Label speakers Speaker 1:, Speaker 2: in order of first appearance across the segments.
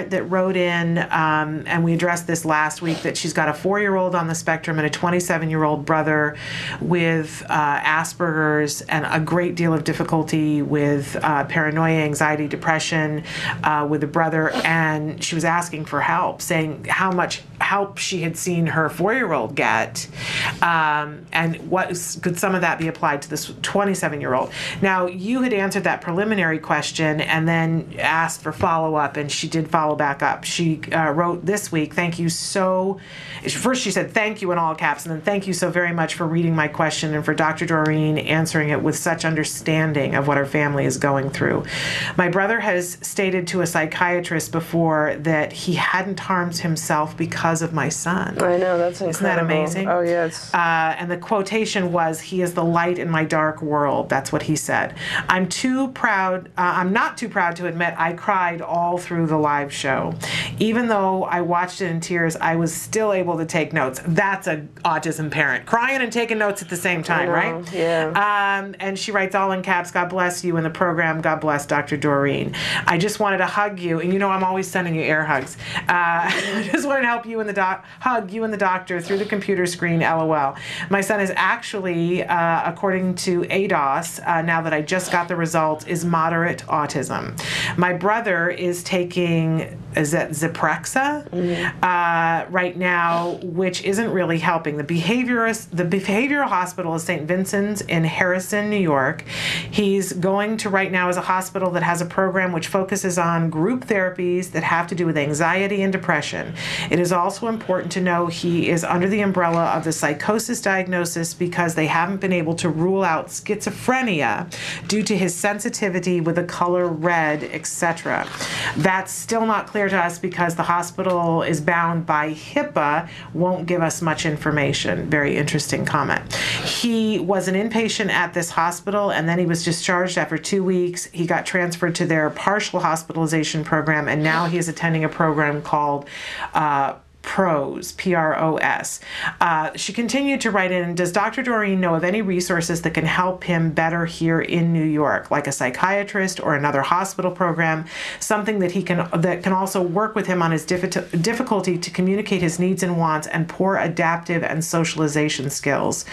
Speaker 1: parent that wrote in, um, and we addressed this last week, that she's got a four year old on the spectrum and a 27 year old brother with uh, Asperger's and a great deal of difficulty with uh, paranoia, anxiety, depression uh, with the brother. And she was asking for help, saying how much help she had seen her four year old get, um, and what could some of that be applied to this 27 year old. Now, you had answered that preliminary question and then asked for follow up, and she did follow back up. She uh, wrote this week, Thank you so. First, she said thank you in all caps, and then thank you so very much for reading my question and for Dr. Doreen answering it with such understanding of what her family is going through. My brother has stated to a psychiatrist before that he hadn't harmed himself because of my son.
Speaker 2: I know, that's incredible.
Speaker 1: Isn't that amazing?
Speaker 2: Oh, yes.
Speaker 1: Uh, and the quotation was, He is the light in my dark world. That's what he said. I'm too proud, uh, I'm not too proud to admit I cried all through the live show. Even though I watched it in tears, I was still able to take notes. That's a autism parent. Crying and taking notes at the same time, right?
Speaker 2: yeah.
Speaker 1: Um, and she writes all in caps, God bless you in the program. God bless Dr. Doreen. I just wanted to hug you. And you know, I'm always sending you air hugs. Uh, I just wanted to help you and the doc, hug you and the doctor through the computer screen, lol. My son is actually, uh, according to ADOS, uh, now that I just got the results, is moderate autism. My brother is taking, is that Zyprexa uh, right now, which isn't really helping. The behaviorist, the behavioral hospital is St. Vincent's in Harrison, New York. He's going to right now is a hospital that has a program which focuses on group therapies that have to do with anxiety and depression. It is also important to know he is under the umbrella of the psychosis diagnosis because they haven't been able to rule out schizophrenia due to his sensitivity with the color red, etc. That's still not clear to us because the hospital is bound by HIPAA, won't give us much information. Very interesting comment. He was an inpatient at this hospital and then he was discharged after two weeks. He got transferred to their partial hospitalization program and now he is attending a program called uh, PROS, P R O S. Uh, she continued to write in Does Dr. Doreen know of any resources that can help him better here in New York, like a psychiatrist or another hospital program, something that he can that can also work with him on his diffi- difficulty to communicate his needs and wants and poor adaptive and socialization skills.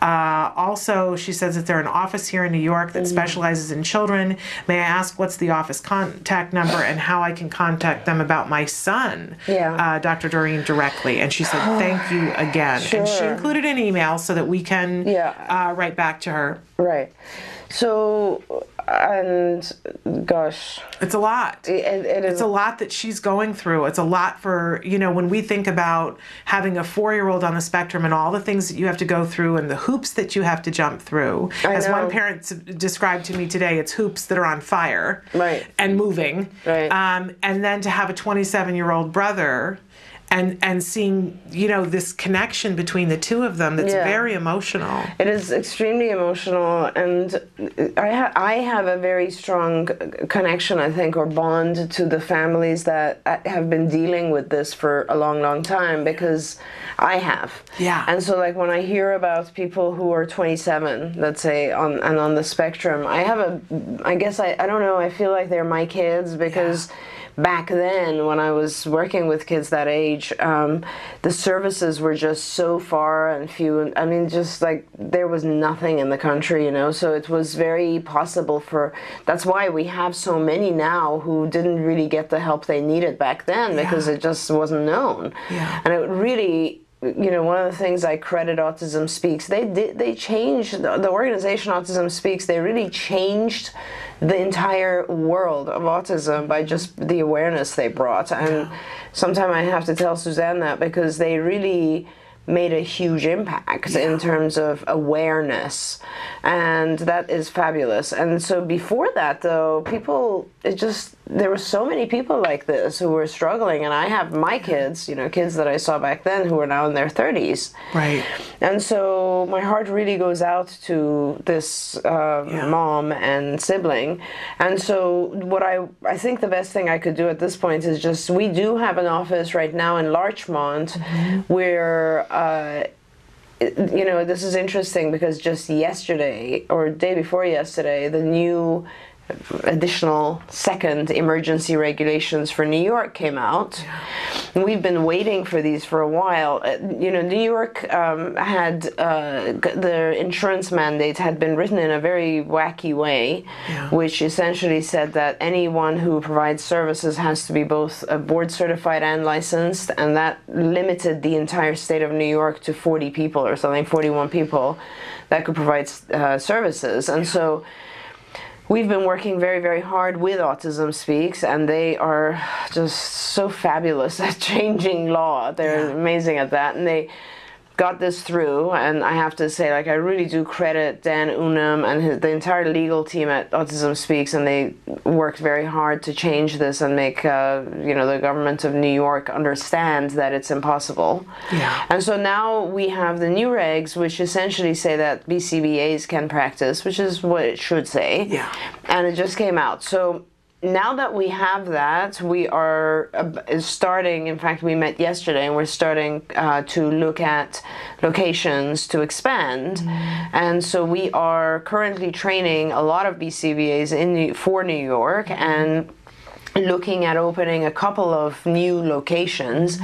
Speaker 1: Uh, also, she says that they're an office here in New York that specializes in children. May I ask what's the office contact number and how I can contact them about my son,
Speaker 2: Yeah.
Speaker 1: uh, Dr. Doreen, directly? And she said, Thank you again. And she included an email so that we can
Speaker 2: Yeah.
Speaker 1: uh, write back to her.
Speaker 2: Right. So, and gosh,
Speaker 1: It's a lot.
Speaker 2: it, it is
Speaker 1: It's a lot that she's going through. It's a lot for, you know, when we think about having a four year old on the spectrum and all the things that you have to go through and the hoops that you have to jump through.
Speaker 2: I
Speaker 1: As one parent described to me today, it's hoops that are on fire
Speaker 2: Right.
Speaker 1: and moving.
Speaker 2: Right.
Speaker 1: Um, and then to have a 27 year old brother. And, and seeing you know this connection between the two of them that's
Speaker 2: Yeah.
Speaker 1: very emotional
Speaker 2: It is extremely emotional, and I ha- I have a very strong connection, I think, or bond to the families that uh, have been dealing with this for a long, long time because I have.
Speaker 1: Yeah.
Speaker 2: And so, like when I hear about people who are 27, let's say, on and on the spectrum, I have a, I guess I, I don't know. I feel like they're my kids because back then when I was working with kids that age, um, the services were just so far and few. And I mean, just like there was nothing in the country, you know. So it was very possible for. That's why we have so many now who didn't really get the help they needed back then because
Speaker 1: Yeah.
Speaker 2: it just wasn't known.
Speaker 1: Yeah.
Speaker 2: And it really. You know, one of the things I credit Autism Speaks, they did, they changed the, the organization Autism Speaks. They really changed the entire world of autism by just the awareness they brought. And sometimes I have to tell Suzanne that because they really made a huge impact in terms of awareness and that is fabulous and so before that though people it just there were so many people like this who were struggling and i have my kids you know kids that i saw back then who are now in their 30s
Speaker 1: right
Speaker 2: and so my heart really goes out to this uh,
Speaker 1: Yeah.
Speaker 2: mom and sibling. And so what I I think the best thing I could do at this point is just we do have an office right now in Larchmont where. Uh, you know, this is interesting because just yesterday or day before yesterday, the new additional second emergency regulations for New York came out. And we've been waiting for these for a while. Uh, You know, New York um, had uh, the insurance mandate had been written in a very wacky way,
Speaker 1: Yeah.
Speaker 2: which essentially said that anyone who provides services has to be both board certified and licensed, and that limited the entire state of New York to 40 people or something, 41 people that could provide uh, services. And so we've been working very, very hard with Autism Speaks, and they are just so fabulous at changing law. They're
Speaker 1: Yeah.
Speaker 2: amazing at that, and they got this through. And I have to say, like, I really do credit Dan Unumb and his, the entire legal team at Autism Speaks, and they worked very hard to change this and make, uh, you know, the government of New York understand that it's impossible.
Speaker 1: Yeah.
Speaker 2: And so now we have the new regs, which essentially say that BCBAs can practice, which is what it should say.
Speaker 1: Yeah.
Speaker 2: And it just came out. So now that we have that, we are uh, starting. In fact, we met yesterday, and we're starting uh, to look at locations to expand. And so we are currently training a lot of BCBAs in New, for New York and looking at opening a couple of new locations.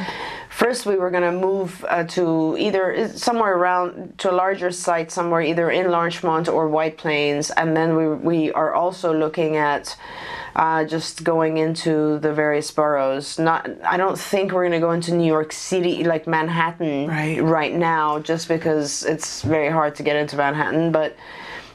Speaker 2: First, we were going to move uh, to either somewhere around to a larger site, somewhere either in Larchmont or White Plains, and then we we are also looking at uh, just going into the various boroughs. Not, I don't think we're going to go into New York City, like Manhattan,
Speaker 1: Right.
Speaker 2: right now, just because it's very hard to get into Manhattan, but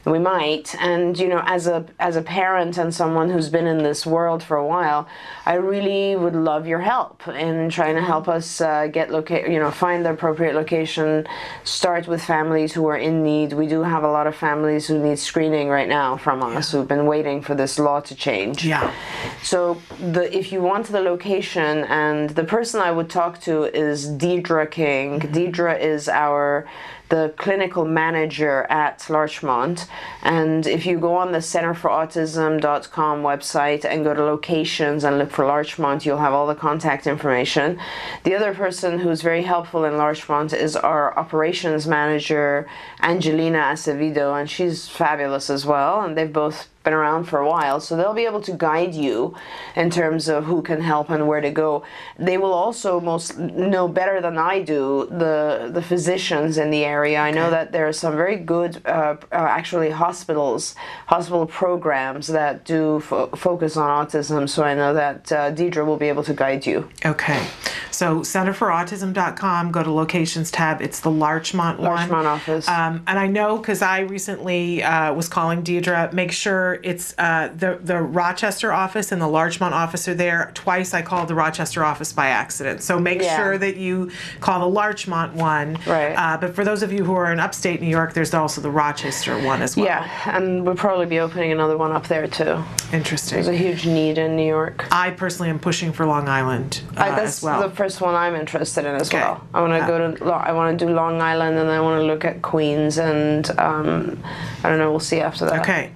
Speaker 2: we might. And you know as a as a parent and someone who's been in this world for a while i really would love your help in trying to help us uh, get loca- you know find the appropriate location. Start with families who are in need. We do have a lot of families who need screening right now from us who've been waiting for this law to change.
Speaker 1: Yeah.
Speaker 2: so the if you want the location and the person I would talk to is Deidre King. Deidre is our the clinical manager at Larchmont. And if you go on the centerforautism.com website and go to locations and look for Larchmont, you'll have all the contact information. The other person who's very helpful in Larchmont is our operations manager, Angelina Acevedo, and she's fabulous as well. And they've both been around for a while, so they'll be able to guide you in terms of who can help and where to go. They will also most know better than I do the the physicians in the area. I know that there are some very good, uh, uh, actually hospitals, hospital programs that do fo- focus on autism. So I know that uh, Deidre will be able to guide you.
Speaker 1: Okay. So centerforautism.com, go to locations tab. It's the Larchmont one.
Speaker 2: Larchmont office.
Speaker 1: Um, and I know because I recently uh, was calling Deidre, make sure it's uh, the, the Rochester office and the Larchmont office are there. Twice I called the Rochester office by accident. So make
Speaker 2: Yeah.
Speaker 1: sure that you call the Larchmont one.
Speaker 2: Right.
Speaker 1: Uh, but for those of you who are in upstate New York, there's also the Rochester one as well.
Speaker 2: Yeah, and we'll probably be opening another one up there too.
Speaker 1: Interesting.
Speaker 2: There's a huge need in New York.
Speaker 1: I personally am pushing for Long Island uh,
Speaker 2: I, that's
Speaker 1: well.
Speaker 2: the first one I'm interested in as
Speaker 1: Okay.
Speaker 2: well. I want to
Speaker 1: Uh,
Speaker 2: go to I want to do Long Island and I want to look at Queens and um, I don't know. We'll see after that.
Speaker 1: Okay,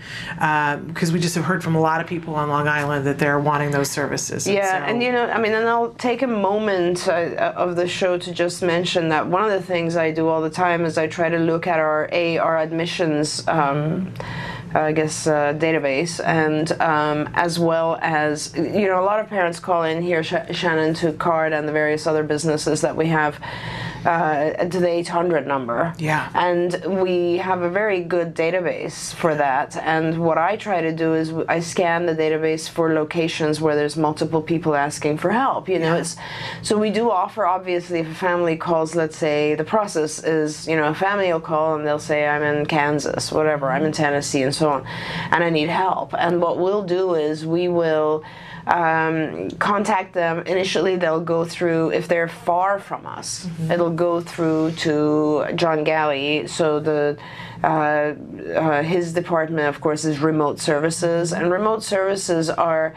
Speaker 1: because we just have heard from a lot of people on Long Island that they're wanting those services.
Speaker 2: Yeah,
Speaker 1: so-
Speaker 2: and you know, I mean, and I'll take a moment uh, of the show to just mention that one of the things I do all the time is I try to look at our a our admissions. Um, I guess uh, database, and um, as well as you know, a lot of parents call in here, Sh- Shannon, to Card and the various other businesses that we have uh, to the 800 number.
Speaker 1: Yeah.
Speaker 2: And we have a very good database for that. And what I try to do is I scan the database for locations where there's multiple people asking for help. You know, it's so we do offer obviously if a family calls, let's say the process is, you know, a family will call and they'll say I'm in Kansas, whatever, I'm in Tennessee and so on, and I need help. And what we'll do is we will um, contact them. Initially, they'll go through, if they're far from us, it'll go through to John Galley. So the uh, uh, his department, of course, is remote services, and remote services are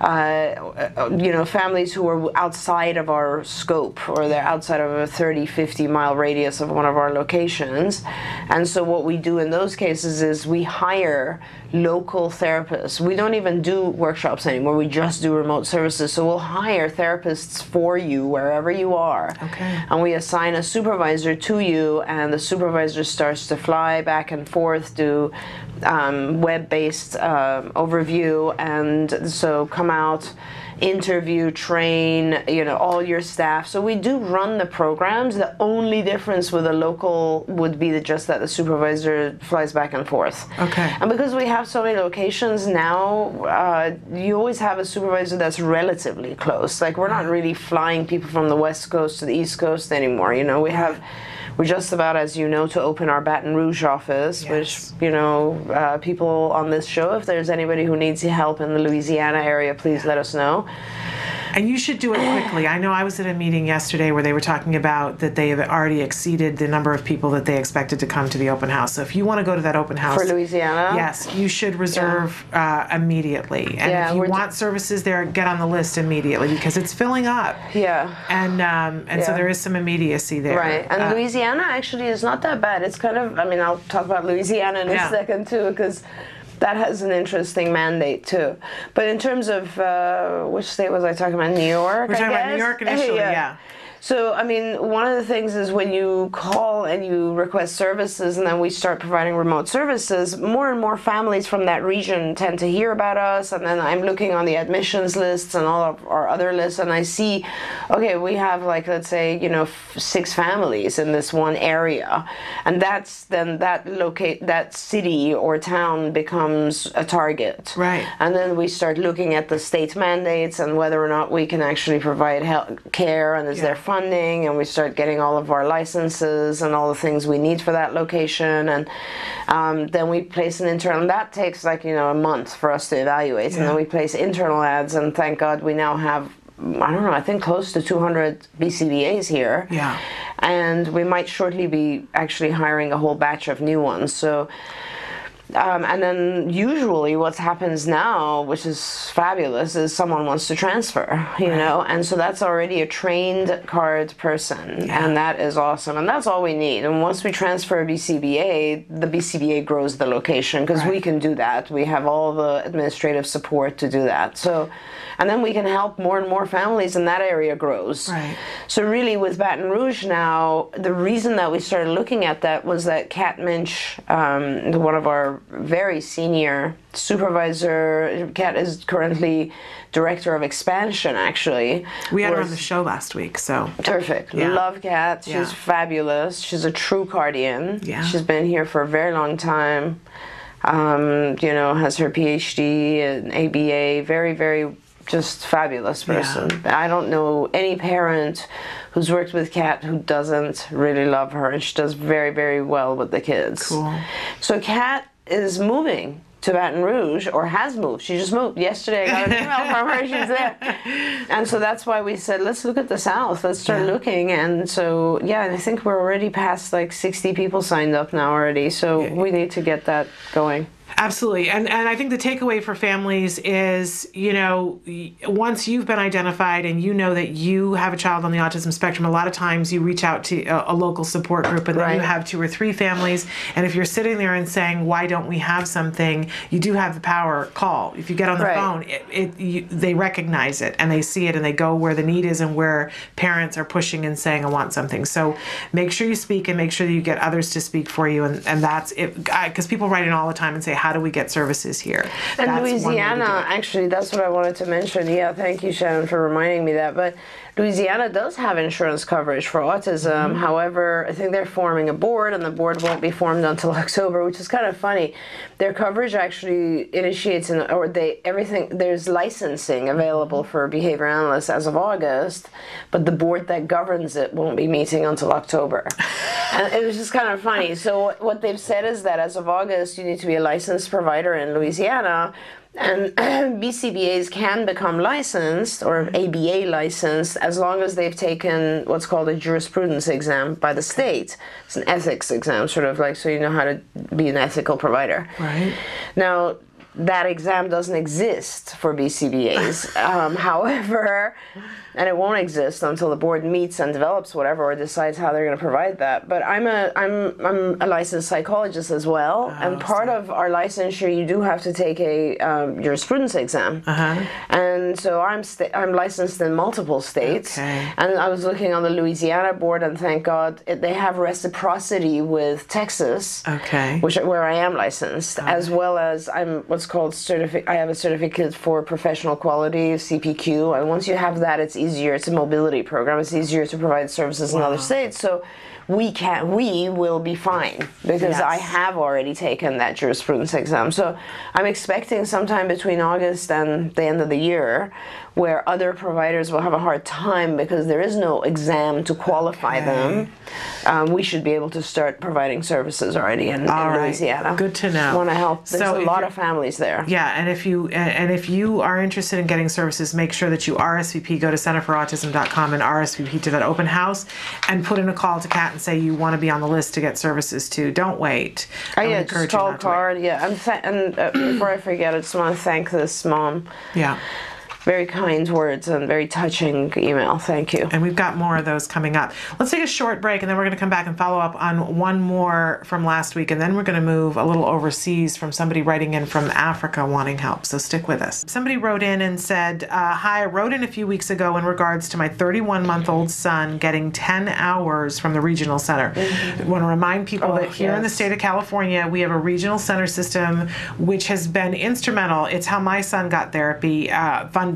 Speaker 2: uh, you know, families who are outside of our scope or they're outside of a 30, 50 mile radius of one of our locations. And so what we do in those cases is we hire local therapists. We don't even do workshops anymore. We just do remote services. So we'll hire therapists for you wherever you are.
Speaker 1: Okay.
Speaker 2: And we assign a supervisor to you, and the supervisor starts to fly back and forth, do um, web-based um overview, and so come out interview, train, you know, all your staff. So we do run the programs. The only difference with a local would be that just that the supervisor flies back and forth.
Speaker 1: Okay.
Speaker 2: And because we have so many locations now, uh, you always have a supervisor that's relatively close. Like we're not really flying people from the west coast to the east coast anymore. You know, we have. We're just about, as you know, to open our Baton Rouge office,
Speaker 1: Yes.
Speaker 2: which, you know, uh, people on this show, if there's anybody who needs help in the Louisiana area, please let us know.
Speaker 1: And you should do it quickly. I know I was at a meeting yesterday where they were talking about that they have already exceeded the number of people that they expected to come to the open house. So if you want to go to that open house,
Speaker 2: For Louisiana?
Speaker 1: yes, you should reserve uh, immediately. And
Speaker 2: Yeah,
Speaker 1: if you
Speaker 2: we're d-
Speaker 1: want services there, get on the list immediately because it's filling up.
Speaker 2: Yeah.
Speaker 1: And um, and so there is some immediacy there.
Speaker 2: Right, and
Speaker 1: Uh,
Speaker 2: Louisiana actually is not that bad. It's kind of, I mean, I'll talk about Louisiana in a
Speaker 1: Yeah.
Speaker 2: second too, because that has an interesting mandate too. But in terms of uh, which state was I talking about? New York.
Speaker 1: We're talking about New? York initially, yeah.
Speaker 2: So, I mean, one of the things is when you call and you request services, and then we start providing remote services, more and more families from that region tend to hear about us. And then I'm looking on the admissions lists and all of our other lists, and I see, okay, we have like, let's say, you know, f- six families in this one area. And that's then that locate, that city or town becomes a target.
Speaker 1: Right.
Speaker 2: And then we start looking at the state mandates and whether or not we can actually provide health care and is there
Speaker 1: Yeah.
Speaker 2: Funding and we start getting all of our licenses and all the things we need for that location and um, then we place an internal that takes like you know a month for us to evaluate and then we place internal ads and thank god we now have I don't know, I think close to 200 BCBAs here.
Speaker 1: Yeah.
Speaker 2: And we might shortly be actually hiring a whole batch of new ones. So um, and then usually what happens now, which is fabulous, is someone wants to transfer, you know, and so that's already a trained card person, and that is awesome, and that's all we need. And once we transfer a BCBA, the BCBA grows the location because we can do that. We have all the administrative support to do that. So, and then we can help more and more families, and that area grows.
Speaker 1: Right.
Speaker 2: So really, with Baton Rouge now, the reason that we started looking at that was that Kat Minch, um, one of our very senior supervisor, Kat is currently director of expansion. Actually,
Speaker 1: We had her on the show last week, so
Speaker 2: perfect.
Speaker 1: Yeah.
Speaker 2: Love Kat. She's
Speaker 1: Yeah.
Speaker 2: fabulous. She's a true Cardian.
Speaker 1: Yeah.
Speaker 2: She's been here for a very long time. Um, you know, has her PhD and ABA. Very, very just fabulous person. I don't know any parent who's worked with Kat who doesn't really love her, and she does very, very well with the kids.
Speaker 1: Cool.
Speaker 2: So Kat is moving to Baton Rouge, or has moved. She just moved yesterday. I got an email from her. She's there, and so that's why we said let's look at the South. Let's start
Speaker 1: Yeah.
Speaker 2: looking. And so yeah, and I think we're already past like 60 people signed up now already. So we need to get that going.
Speaker 1: Absolutely. And and I think the takeaway for families is, you know, once you've been identified and you know that you have a child on the autism spectrum, a lot of times you reach out to a, a local support group and then you have two or three families. And if you're sitting there and saying, why don't we have something, you do have the power, call. If you get on the
Speaker 2: Right.
Speaker 1: phone, it, it you, they recognize it and they see it and they go where the need is and where parents are pushing and saying, I want something. So make sure you speak and make sure that you get others to speak for you. And, and that's it. Because people write in all the time and say, how do we get services here?
Speaker 2: And
Speaker 1: That's one way to do
Speaker 2: Louisiana, actually, that's what I wanted to mention. Yeah, thank you, Shannon, for reminding me that. But Louisiana does have insurance coverage for autism.
Speaker 1: Mm-hmm.
Speaker 2: However, I think they're forming a board, and the board won't be formed until October, which is kind of funny. Their coverage actually initiates, an, or they everything. There's licensing available
Speaker 1: Mm-hmm.
Speaker 2: for behavior analysts as of August, but the board that governs it won't be meeting until October. and it was just kind of funny. So what they've said is that as of August, you need to be a licensed provider in Louisiana. And BCBAs can become licensed or ABA licensed as long as they've taken what's called a jurisprudence exam by the state. It's an ethics exam, sort of like so you know how to be an ethical provider.
Speaker 1: Right.
Speaker 2: Now, that exam doesn't exist for BCBAs. um, however, and it won't exist until the board meets and develops whatever or decides how they're going to provide that. But I'm a I'm I'm a licensed psychologist as well,
Speaker 1: Oh,
Speaker 2: and part of our licensure you do have to take a um, jurisprudence exam,
Speaker 1: Uh-huh.
Speaker 2: and so I'm sta- I'm licensed in multiple states,
Speaker 1: Okay.
Speaker 2: and I was looking on the Louisiana board, and thank God it, they have reciprocity with Texas
Speaker 1: Okay.
Speaker 2: which where I am licensed, as well as I'm what's called certificate. I have a certificate for professional quality (CPQ), and once you have that, it's easier. It's a mobility program. It's easier to provide services in other states. So we can we will be fine because I have already taken that jurisprudence exam. So I'm expecting sometime between August and the end of the year where other providers will have a hard time because there is no exam to qualify them. Um, we should be able to start providing services already in, in
Speaker 1: right.
Speaker 2: Louisiana.
Speaker 1: Good to know.
Speaker 2: Want to help? There's
Speaker 1: So
Speaker 2: a lot of families there.
Speaker 1: Yeah, and if you and and if you are interested in getting services, make sure that you RSVP. Go to centerforautism.com and RSVP to that open house, and put in a call to Kat and say you want to be on the list to get services too. Don't wait.
Speaker 2: Oh, yeah,
Speaker 1: encourage
Speaker 2: just
Speaker 1: you
Speaker 2: call card. Yeah, and, th- and uh, before I forget, I just want to thank this mom.
Speaker 1: Yeah.
Speaker 2: Very kind words and very touching email. Thank you.
Speaker 1: And we've got more of those coming up. Let's take a short break and then we're going to come back and follow up on one more from last week. And then we're going to move a little overseas from somebody writing in from Africa wanting help. So stick with us. Somebody wrote in and said, uh, Hi, I wrote in a few weeks ago in regards to my 31 month old son getting 10 hours from the regional center. I want to remind people
Speaker 2: Oh,
Speaker 1: that here in the state of California, we have a regional center system which has been instrumental. It's how my son got therapy uh, funded.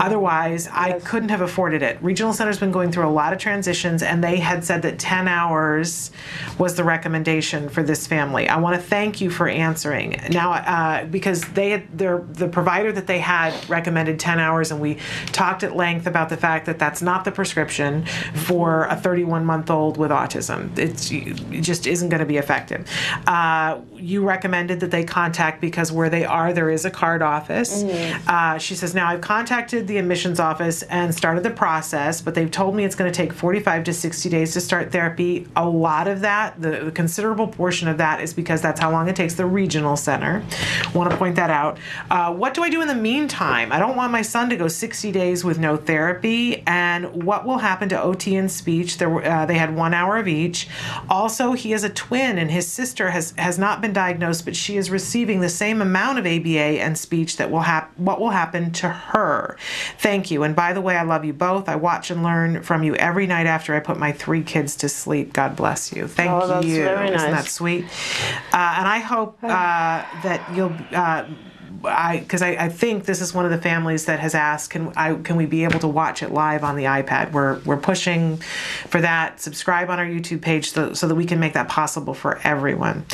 Speaker 1: Otherwise, I couldn't have afforded it. Regional Center's been going through a lot of transitions, and they had said that 10 hours was the recommendation for this family. I want to thank you for answering. Now, uh, because they had, their, the provider that they had recommended 10 hours, and we talked at length about the fact that that's not the prescription for a 31 month old with autism. It's, it just isn't going to be effective. Uh, you recommended that they contact because where they are, there is a card office. Uh, she says, Now I've contacted the admissions office and started the process, but they've told me it's going to take 45 to 60 days to start therapy. A lot of that, the, the considerable portion of that, is because that's how long it takes the regional center. Want to point that out. Uh, what do I do in the meantime? I don't want my son to go 60 days with no therapy. And what will happen to OT and speech? There, uh, they had one hour of each. Also, he is a twin, and his sister has has not been diagnosed, but she is receiving the same amount of ABA and speech that will happen. What will happen to her? Thank you. And by the way, I love you both. I watch and learn from you every night after I put my three kids to sleep. God bless you. Thank
Speaker 2: Oh, that's
Speaker 1: you.
Speaker 2: very
Speaker 1: Isn't that sweet? Uh, and I hope uh, that you'll. Uh, I because I, I think this is one of the families that has asked can I can we be able to watch it live on the iPad? We're we're pushing for that. Subscribe on our YouTube page so, so that we can make that possible for everyone.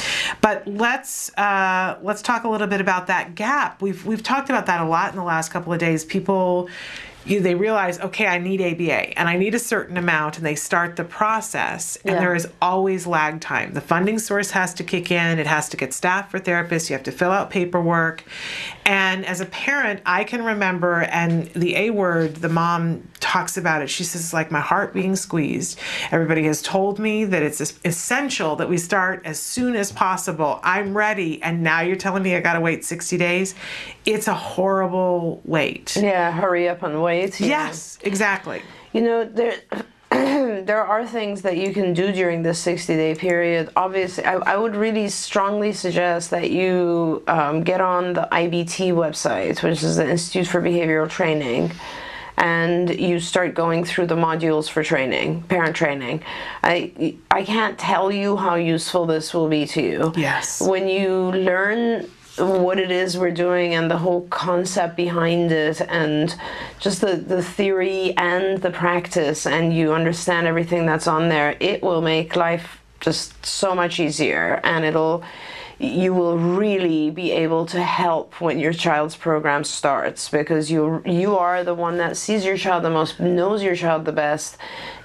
Speaker 1: But let's uh, let's talk a little bit about that gap. We've we've talked about that a lot in the last couple of days. People you, they realize, okay, I need ABA and I need a certain amount, and they start the process, and
Speaker 2: Yeah.
Speaker 1: there is always lag time. The funding source has to kick in, it has to get staff for therapists, you have to fill out paperwork. And as a parent, I can remember, and the A word, the mom talks about it. She says, it's like, my heart being squeezed. Everybody has told me that it's essential that we start as soon as possible. I'm ready. And now you're telling me I got to wait 60 days. It's a horrible wait.
Speaker 2: Yeah, hurry up and wait.
Speaker 1: Yes, exactly.
Speaker 2: You know, there there are things that you can do during this 60 day period. Obviously, I, I would really strongly suggest that you um, get on the IBT website, which is the Institute for Behavioral Training. And you start going through the modules for training, parent training. I I can't tell you how useful this will be to you.
Speaker 1: Yes.
Speaker 2: When you learn what it is we're doing and the whole concept behind it and just the, the theory and the practice and you understand everything that's on there it will make life just so much easier and it'll you will really be able to help when your child's program starts because you you are the one that sees your child the most knows your child the best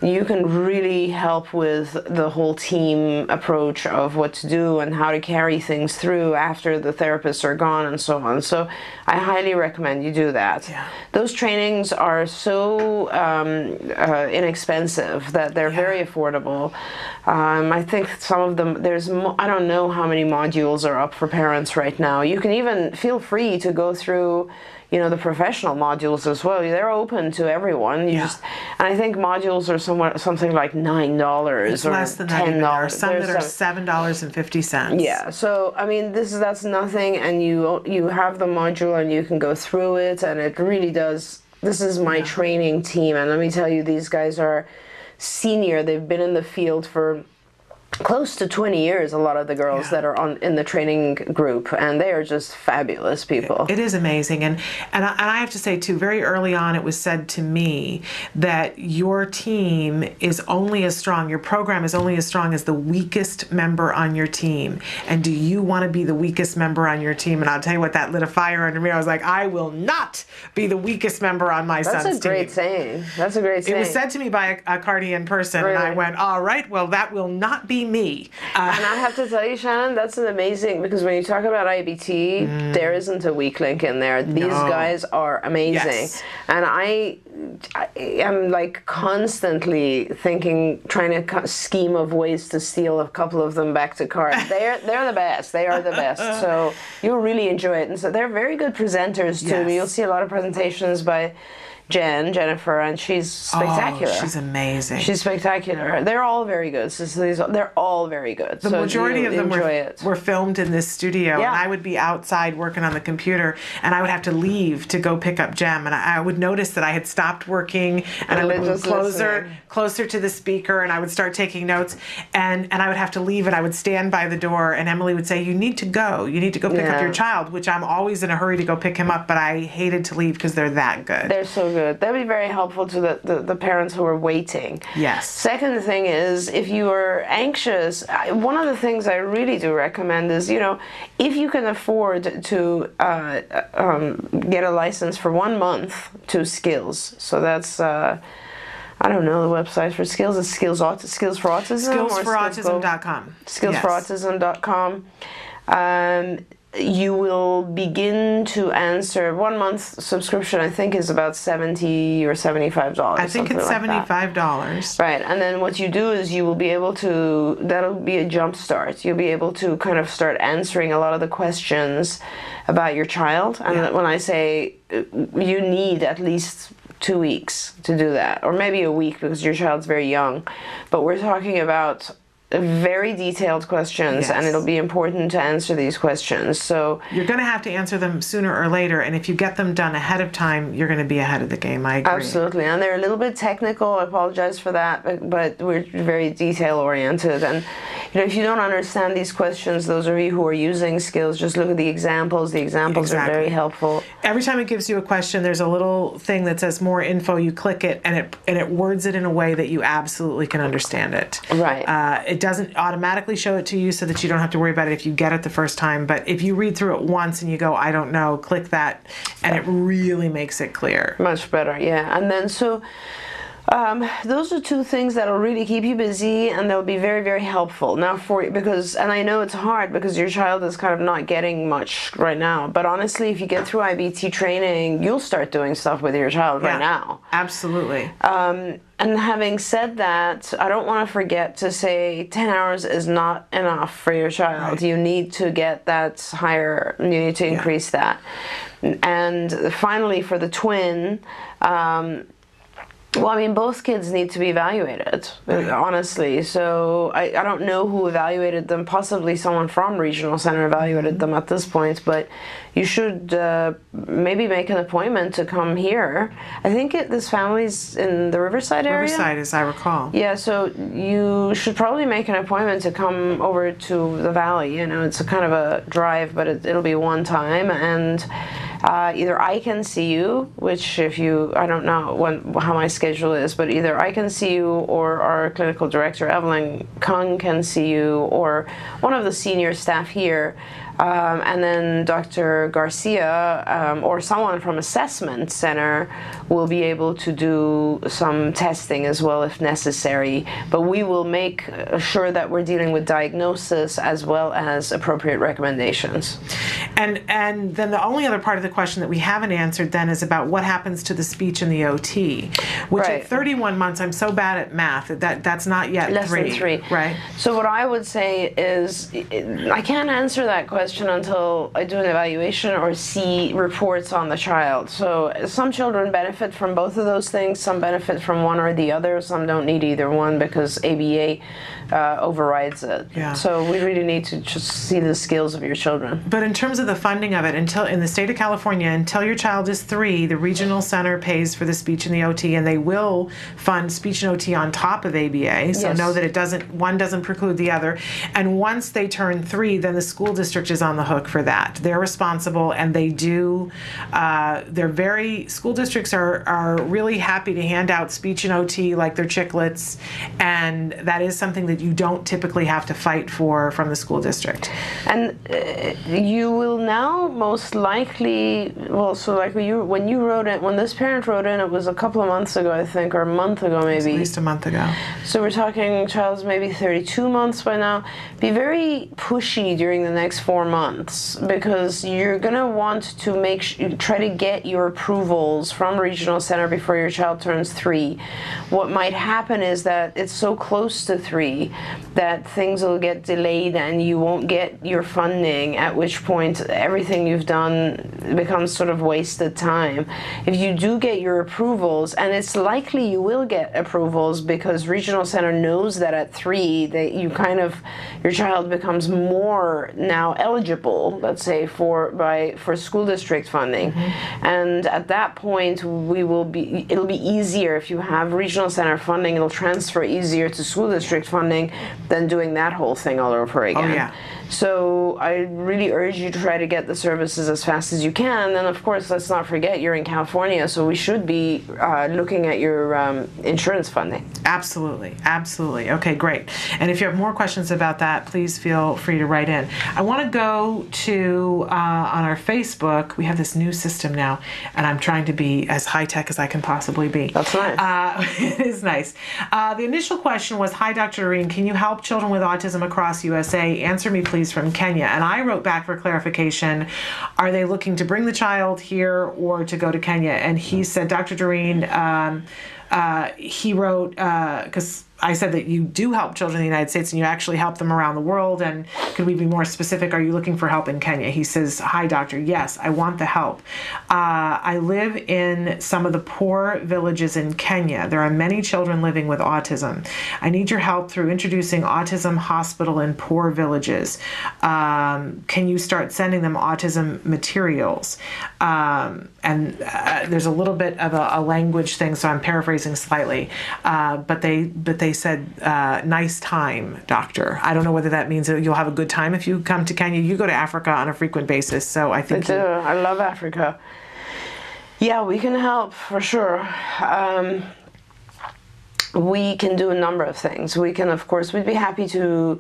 Speaker 2: you can really help with the whole team approach of what to do and how to carry things through after the therapists are gone and so on so i highly recommend you do that
Speaker 1: Yeah.
Speaker 2: those trainings are so um, uh, inexpensive that they're very affordable um, i think some of them there's mo- i don't know how many modules modules are up for parents right now. You can even feel free to go through you know the professional modules as well they're open to everyone you
Speaker 1: Yeah.
Speaker 2: just and i think modules are somewhat something like nine dollars or
Speaker 1: Less than
Speaker 2: ten
Speaker 1: even. There are
Speaker 2: dollars
Speaker 1: some that are seven dollars and fifty cents.
Speaker 2: yeah so i mean this is that's nothing and you you have the module and you can go through it and it really does this is my training team and let me tell you these guys are senior they've been in the field for close to 20 years a lot of the girls
Speaker 1: Yeah.
Speaker 2: that are on in the training group and they are just fabulous people
Speaker 1: It is amazing, and and I, and I have to say too. Very early on, it was said to me that your team is only as strong. Your program is only as strong as the weakest member on your team. And do you want to be the weakest member on your team? And I'll tell you what, that lit a fire under me. I was like, I will not be the weakest member on my son's team.
Speaker 2: that's a great
Speaker 1: team.
Speaker 2: saying that's a great saying
Speaker 1: It was said to me by a, a Cardi person, and I went, "All right, well, that will not be me." Uh,
Speaker 2: And I have to tell you, Shannon, that's an amazing because when you talk about IBT, there isn't a weak link in there. These
Speaker 1: Mm. No.
Speaker 2: guys are amazing,
Speaker 1: Yes.
Speaker 2: and I, I am like constantly thinking, trying to scheme of ways to steal a couple of them back to card. They're they're the best. They are the best. So you'll really enjoy it, and so they're very good presenters too.
Speaker 1: Yes.
Speaker 2: You'll see a lot of presentations by. Jen, Jennifer, and she's oh, spectacular.
Speaker 1: Oh, she's amazing.
Speaker 2: She's spectacular. They're all very good. So these, they're all very good.
Speaker 1: The
Speaker 2: so
Speaker 1: majority of them
Speaker 2: enjoy
Speaker 1: were,
Speaker 2: it.
Speaker 1: were filmed in this studio,
Speaker 2: Yeah.
Speaker 1: and I would be outside working on the computer, and I would have to leave to go pick up Jem, and I, I would notice that I had stopped working, and I would move closer,
Speaker 2: listening.
Speaker 1: closer to the speaker, and I would start taking notes, and and I would have to leave, and I would stand by the door, and Emily would say, "You need to go. You need to go pick up your child," which I'm always in a hurry to go pick him up, but I hated to leave because they're that good.
Speaker 2: They're so good. That'd be very helpful to the, the, the parents who are waiting.
Speaker 1: yes.
Speaker 2: Second thing is, if you are anxious, I- one of the things I really do recommend is, you know, if you can afford to uh, um, get a license for one month to Skills, so that's. Uh, I don't know the website for skills. It's skills, aut- skills for autism. or Skills Go-
Speaker 1: Skillsforautism.com.
Speaker 2: skillsforautism.com. Um, you will begin to answer one month subscription. I think is about seventy or seventy-five dollars.
Speaker 1: I think it's seventy-five dollars.
Speaker 2: Right, and then what you do is you will be able to. That'll be a jump start. You'll be able to kind of start answering a lot of the questions about your child. And
Speaker 1: Yeah.
Speaker 2: when I say uh, you need at least two weeks to do that, or maybe a week because your child's very young, but we're talking about very detailed questions, and it'll be important to answer these questions. So.
Speaker 1: You're going to have to answer them sooner or later, and if you get them done ahead of time, you're going to be ahead of the game. I agree.
Speaker 2: Absolutely, and they're a little bit technical. I apologize for that, but, but we're very detail oriented. And you know, if you don't understand these questions, those of you who are using skills, just look at the examples. The examples are very helpful.
Speaker 1: Every time it gives you a question, there's a little thing that says more info. You click it, and it and it words it in a way that you absolutely can understand it.
Speaker 2: Right.
Speaker 1: Uh, it doesn't automatically show it to you, so that you don't have to worry about it if you get it the first time. But if you read through it once and you go, I don't know, click that, and it really makes it clear.
Speaker 2: Much better, yeah. And then so. Um, those are two things that'll really keep you busy and they'll be very, very helpful. Now, for because, and I know it's hard because your child is kind of not getting much right now, but honestly, if you get through IBT training, you'll start doing stuff with your child right now.
Speaker 1: Absolutely.
Speaker 2: Um, and having said that, I don't want to forget to say 10 hours is not enough for your child.
Speaker 1: Right.
Speaker 2: You need to get that higher, you need to increase that. And finally, for the twin, um, well, I mean, both kids need to be evaluated, honestly. So I, I don't know who evaluated them. Possibly someone from Regional Center evaluated them at this point, but you should uh, maybe make an appointment to come here. I think it, this family's in the Riverside area.
Speaker 1: Riverside, as I recall.
Speaker 2: Yeah, so you should probably make an appointment to come over to the valley. You know, it's a kind of a drive, but it, it'll be one time, and uh, either I can see you, which if you, I don't know when how my schedule is, but either I can see you, or our clinical director Evelyn Kung can see you, or one of the senior staff here. Um, and then Dr. Garcia um, or someone from Assessment Center will be able to do some testing as well if necessary. But we will make sure that we're dealing with diagnosis as well as appropriate recommendations.
Speaker 1: And and then the only other part of the question that we haven't answered then is about what happens to the speech and the OT, which
Speaker 2: Right.
Speaker 1: at 31 months, I'm so bad at math that, that that's not yet
Speaker 2: less
Speaker 1: three.
Speaker 2: than three.
Speaker 1: Right.
Speaker 2: So what I would say is, I can't answer that question until I do an evaluation or see reports on the child. So some children benefit from both of those things. Some benefit from one or the other. Some don't need either one because ABA uh, overrides it.
Speaker 1: Yeah.
Speaker 2: So we really need to just see the skills of your children.
Speaker 1: But in terms of the funding of it, until in the state of California, until your child is three, the regional center pays for the speech and the OT, and they will fund speech and OT on top of ABA. So
Speaker 2: Yes.
Speaker 1: know that it doesn't one doesn't preclude the other. And once they turn three, then the school district is on the hook for that. They're responsible, and they do. Uh, they're very school districts are are really happy to hand out speech and OT like they're chiclets, and that is something that you don't typically have to fight for from the school district.
Speaker 2: And uh, you will now most likely, well, so like when you when you wrote it, when this parent wrote in, it was a couple of months ago, I think, or a month ago maybe.
Speaker 1: At least a month ago.
Speaker 2: So we're talking child's maybe 32 months by now. Be very pushy during the next four months because you're gonna want to make try to get your approvals from regional center before your child turns three. What might happen is that it's so close to three that things will get delayed and you won't get your funding. At which point everything you've done becomes sort of wasted time. If you do get your approvals, and it's likely you will get approvals because regional center knows that at three that you kind of your child becomes more now eligible, let's say for by for school district funding, mm-hmm. and at that point we will be it'll be easier if you have regional center funding. It'll transfer easier to school district funding than doing that whole thing all over again.
Speaker 1: Oh, yeah.
Speaker 2: So I really urge you to try to get the services as fast as you can. And of course, let's not forget you're in California, so we should be uh, looking at your um, insurance funding.
Speaker 1: Absolutely, absolutely. Okay, great. And if you have more questions about that, please feel free to write in. I want to go to uh, on our Facebook. We have this new system now, and I'm trying to be as high tech as I can possibly be.
Speaker 2: That's nice.
Speaker 1: Uh, it is nice. Uh, the initial question was, "Hi, Dr. Doreen, can you help children with autism across USA? Answer me, please, from Kenya." And I wrote back for clarification: Are they looking to bring the child here or to go to Kenya? And he said, "Dr. Doreen." Um, uh, he wrote because I said that you do help children in the United States and you actually help them around the world. And could we be more specific? Are you looking for help in Kenya? He says, Hi, doctor. Yes, I want the help. Uh, I live in some of the poor villages in Kenya. There are many children living with autism. I need your help through introducing Autism Hospital in poor villages. Um, can you start sending them autism materials? Um, and uh, there's a little bit of a, a language thing, so I'm paraphrasing slightly. Uh, but they but they said uh, nice time, doctor. I don't know whether that means that you'll have a good time if you come to Kenya. You go to Africa on a frequent basis, so I
Speaker 2: I
Speaker 1: think
Speaker 2: do.
Speaker 1: you-
Speaker 2: I love Africa. Yeah, we can help for sure. Um, we can do a number of things. We can, of course, we'd be happy to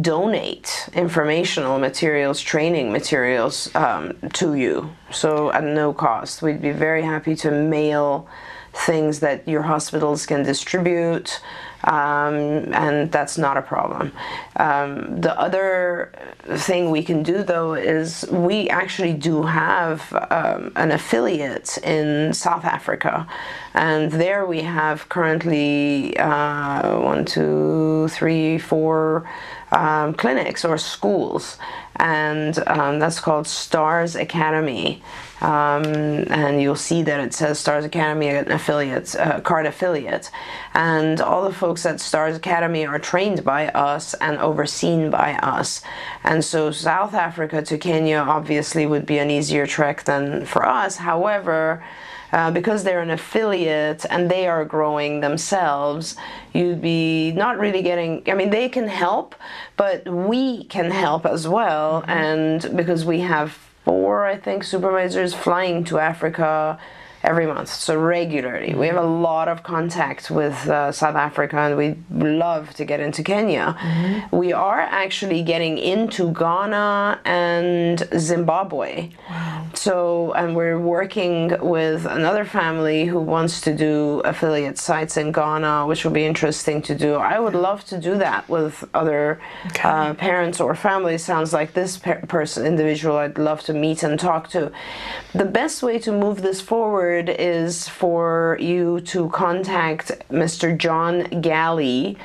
Speaker 2: donate informational materials, training materials um, to you. So at no cost. We'd be very happy to mail things that your hospitals can distribute, um, and that's not a problem. Um, the other thing we can do though is we actually do have um, an affiliate in South Africa, and there we have currently uh, one, two, three, four um, clinics or schools, and um, that's called Stars Academy. Um, and you'll see that it says Stars Academy, an affiliate, uh, card affiliate. And all the folks at Stars Academy are trained by us and overseen by us. And so South Africa to Kenya obviously would be an easier trek than for us. However, uh, because they're an affiliate and they are growing themselves, you'd be not really getting. I mean, they can help, but we can help as well. And because we have four, I think, supervisors flying to Africa every month, so regularly. We have a lot of contact with uh, South Africa and we love to get into Kenya. We are actually getting into Ghana and Zimbabwe. Wow. so, and we're working with another family who wants to do affiliate sites in Ghana, which will be interesting to do. I would love to do that with other
Speaker 1: Okay.
Speaker 2: uh, parents or families. Sounds like this per- person, individual, I'd love to meet and talk to. The best way to move this forward is for you to contact Mr. John Galley,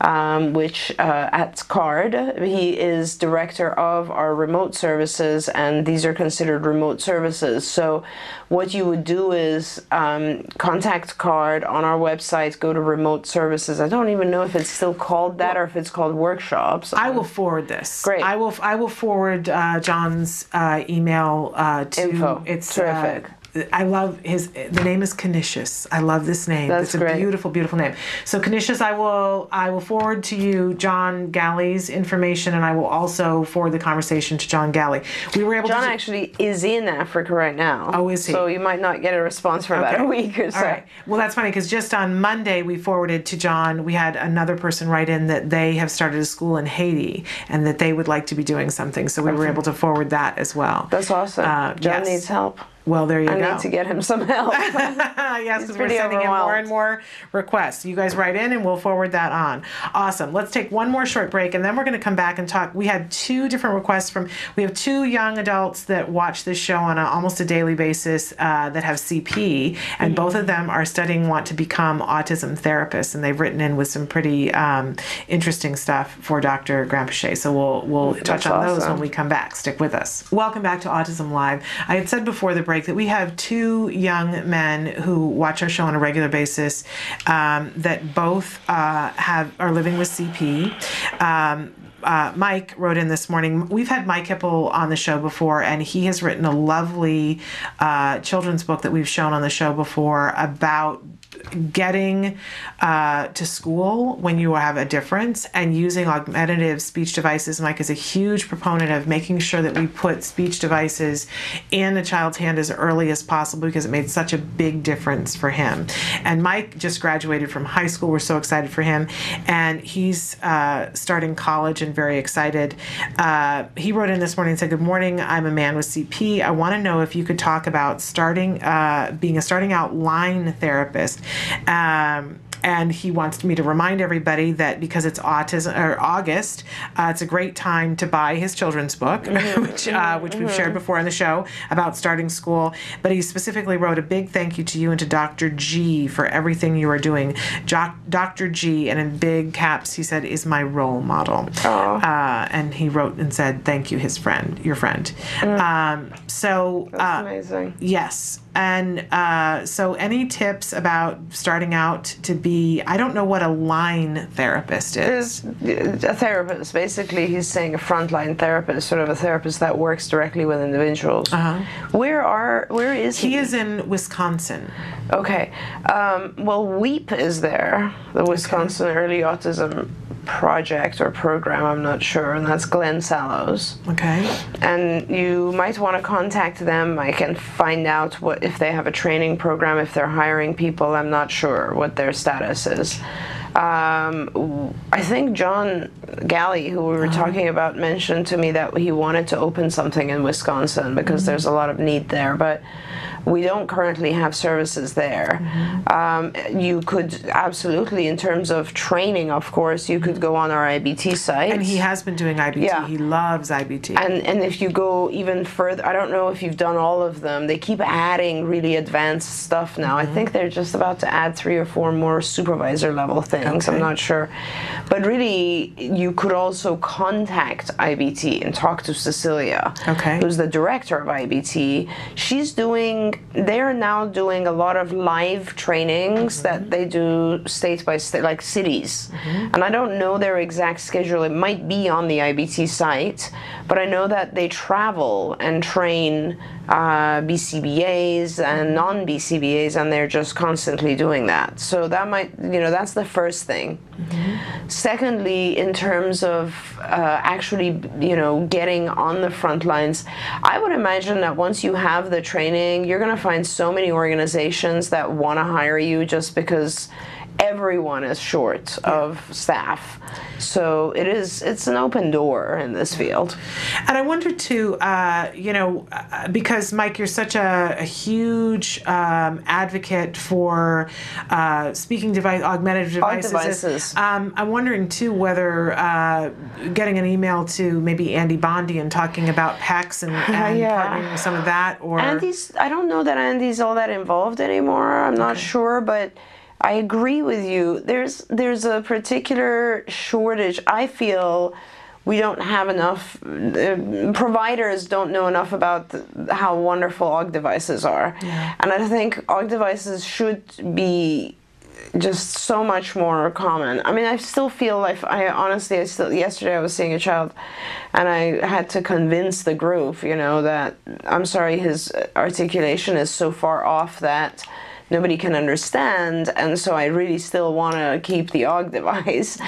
Speaker 2: um, which uh, at CARD. He is director of our remote services, and these are considered remote services. So, what you would do is um, contact CARD on our website, go to remote services. I don't even know if it's still called that or if it's called workshops.
Speaker 1: I will forward this.
Speaker 2: Great.
Speaker 1: I will. I will forward uh, John's uh, email uh, to.
Speaker 2: Info.
Speaker 1: It's
Speaker 2: Terrific.
Speaker 1: I love his. The name is Canisius. I love this name.
Speaker 2: That's
Speaker 1: it's a
Speaker 2: great.
Speaker 1: beautiful, beautiful name. So Canisius, I will. I will forward to you John Galley's information, and I will also forward the conversation to John Galley. We were able
Speaker 2: John
Speaker 1: to.
Speaker 2: actually is in Africa right now.
Speaker 1: Oh, is he?
Speaker 2: So you might not get a response for about
Speaker 1: Okay.
Speaker 2: a week or so.
Speaker 1: All right. Well, that's funny because just on Monday we forwarded to John. We had another person write in that they have started a school in Haiti and that they would like to be doing something. So we were able to forward that as well.
Speaker 2: That's awesome.
Speaker 1: Uh,
Speaker 2: John
Speaker 1: yes.
Speaker 2: needs help.
Speaker 1: Well, there you
Speaker 2: I
Speaker 1: go.
Speaker 2: I need to get him some help.
Speaker 1: yes, because we're sending in more and more requests. You guys write in and we'll forward that on. Awesome. Let's take one more short break and then we're going to come back and talk. We had two different requests from, we have two young adults that watch this show on a, almost a daily basis uh, that have CP, and both of them are studying, want to become autism therapists, and they've written in with some pretty um, interesting stuff for Dr. Granpeesheh. So we'll, we'll touch on those when we come back. Stick with us. Welcome back to Autism Live. I had said before the break that we have two young men who watch our show on a regular basis um, that both uh, have are living with CP. Um, uh, Mike wrote in this morning. We've had Mike Hipple on the show before, and he has written a lovely uh, children's book that we've shown on the show before about getting uh, to school when you have a difference and using augmentative speech devices. Mike is a huge proponent of making sure that we put speech devices in a child's hand as early as possible because it made such a big difference for him. And Mike just graduated from high school. We're so excited for him. And he's uh, starting college and very excited. Uh, he wrote in this morning and said, Good morning. I'm a man with CP. I want to know if you could talk about starting, uh, being a starting out line therapist. Um, and he wants me to remind everybody that because it's autism or August, uh, it's a great time to buy his children's book, which uh, which we've shared before on the show about starting school. But he specifically wrote a big thank you to you and to Dr. G for everything you are doing. Jo- Dr. G, and in big caps, he said, is my role model. Uh, and he wrote and said, thank you, his friend, your friend. Um, so
Speaker 2: That's
Speaker 1: uh,
Speaker 2: amazing.
Speaker 1: Yes. And uh, so, any tips about starting out to be, I don't know what a line therapist is.
Speaker 2: Is a therapist. Basically, he's saying a frontline therapist, sort of a therapist that works directly with individuals.
Speaker 1: Uh-huh.
Speaker 2: Where are? Where is he?
Speaker 1: He is in Wisconsin.
Speaker 2: Okay. Um, well, WEAP is there, the Wisconsin Early Autism Project or program, I'm not sure, and that's Glenn Sallows.
Speaker 1: Okay.
Speaker 2: And you might want to contact them. I can find out what if they have a training program, if they're hiring people. I'm not sure what their status is. Um, I think John Galley, who we were talking about, mentioned to me that he wanted to open something in Wisconsin because there's a lot of need there, but we don't currently have services there. Um, you could absolutely, in terms of training, of course, you could go on our IBT site.
Speaker 1: And he has been doing IBT.
Speaker 2: Yeah.
Speaker 1: He loves IBT.
Speaker 2: And and if you go even further, I don't know if you've done all of them. They keep adding really advanced stuff now. I think they're just about to add three or four more supervisor level things. I'm not sure, but really, you could also contact IBT and talk to Cecilia,
Speaker 1: Okay.
Speaker 2: who's the director of IBT. She's doing. They're now doing a lot of live trainings mm-hmm. that they do state by state, like cities. Mm-hmm. And I don't know their exact schedule. It might be on the IBT site, but I know that they travel and train uh, BCBAs and non BCBAs, and they're just constantly doing that. So that might, you know, that's the first thing. Secondly, in terms of uh, actually, you know, getting on the front lines, I would imagine that once you have the training, you're going to find so many organizations that want to hire you just because everyone is short of staff. So it is it's an open door in this field.
Speaker 1: And I wonder too, uh, you know, uh, because Mike, you're such a, a huge um, advocate for uh, speaking device, augmentative devices.
Speaker 2: devices.
Speaker 1: Um, I'm wondering too whether uh, getting an email to maybe Andy Bondy and talking about PECS and, and
Speaker 2: Yeah.
Speaker 1: partnering with some of that, or
Speaker 2: Andy's I don't know that Andy's all that involved anymore. I'm not sure, but I agree with you. There's there's a particular shortage. I feel we don't have enough uh, providers don't know enough about th- how wonderful OG devices are. And I think OG devices should be just so much more common. I mean, I still feel like I honestly, I still yesterday I was seeing a child, and I had to convince the group, you know, that I'm sorry, his articulation is so far off that nobody can understand, and so I really still want to keep the OG device.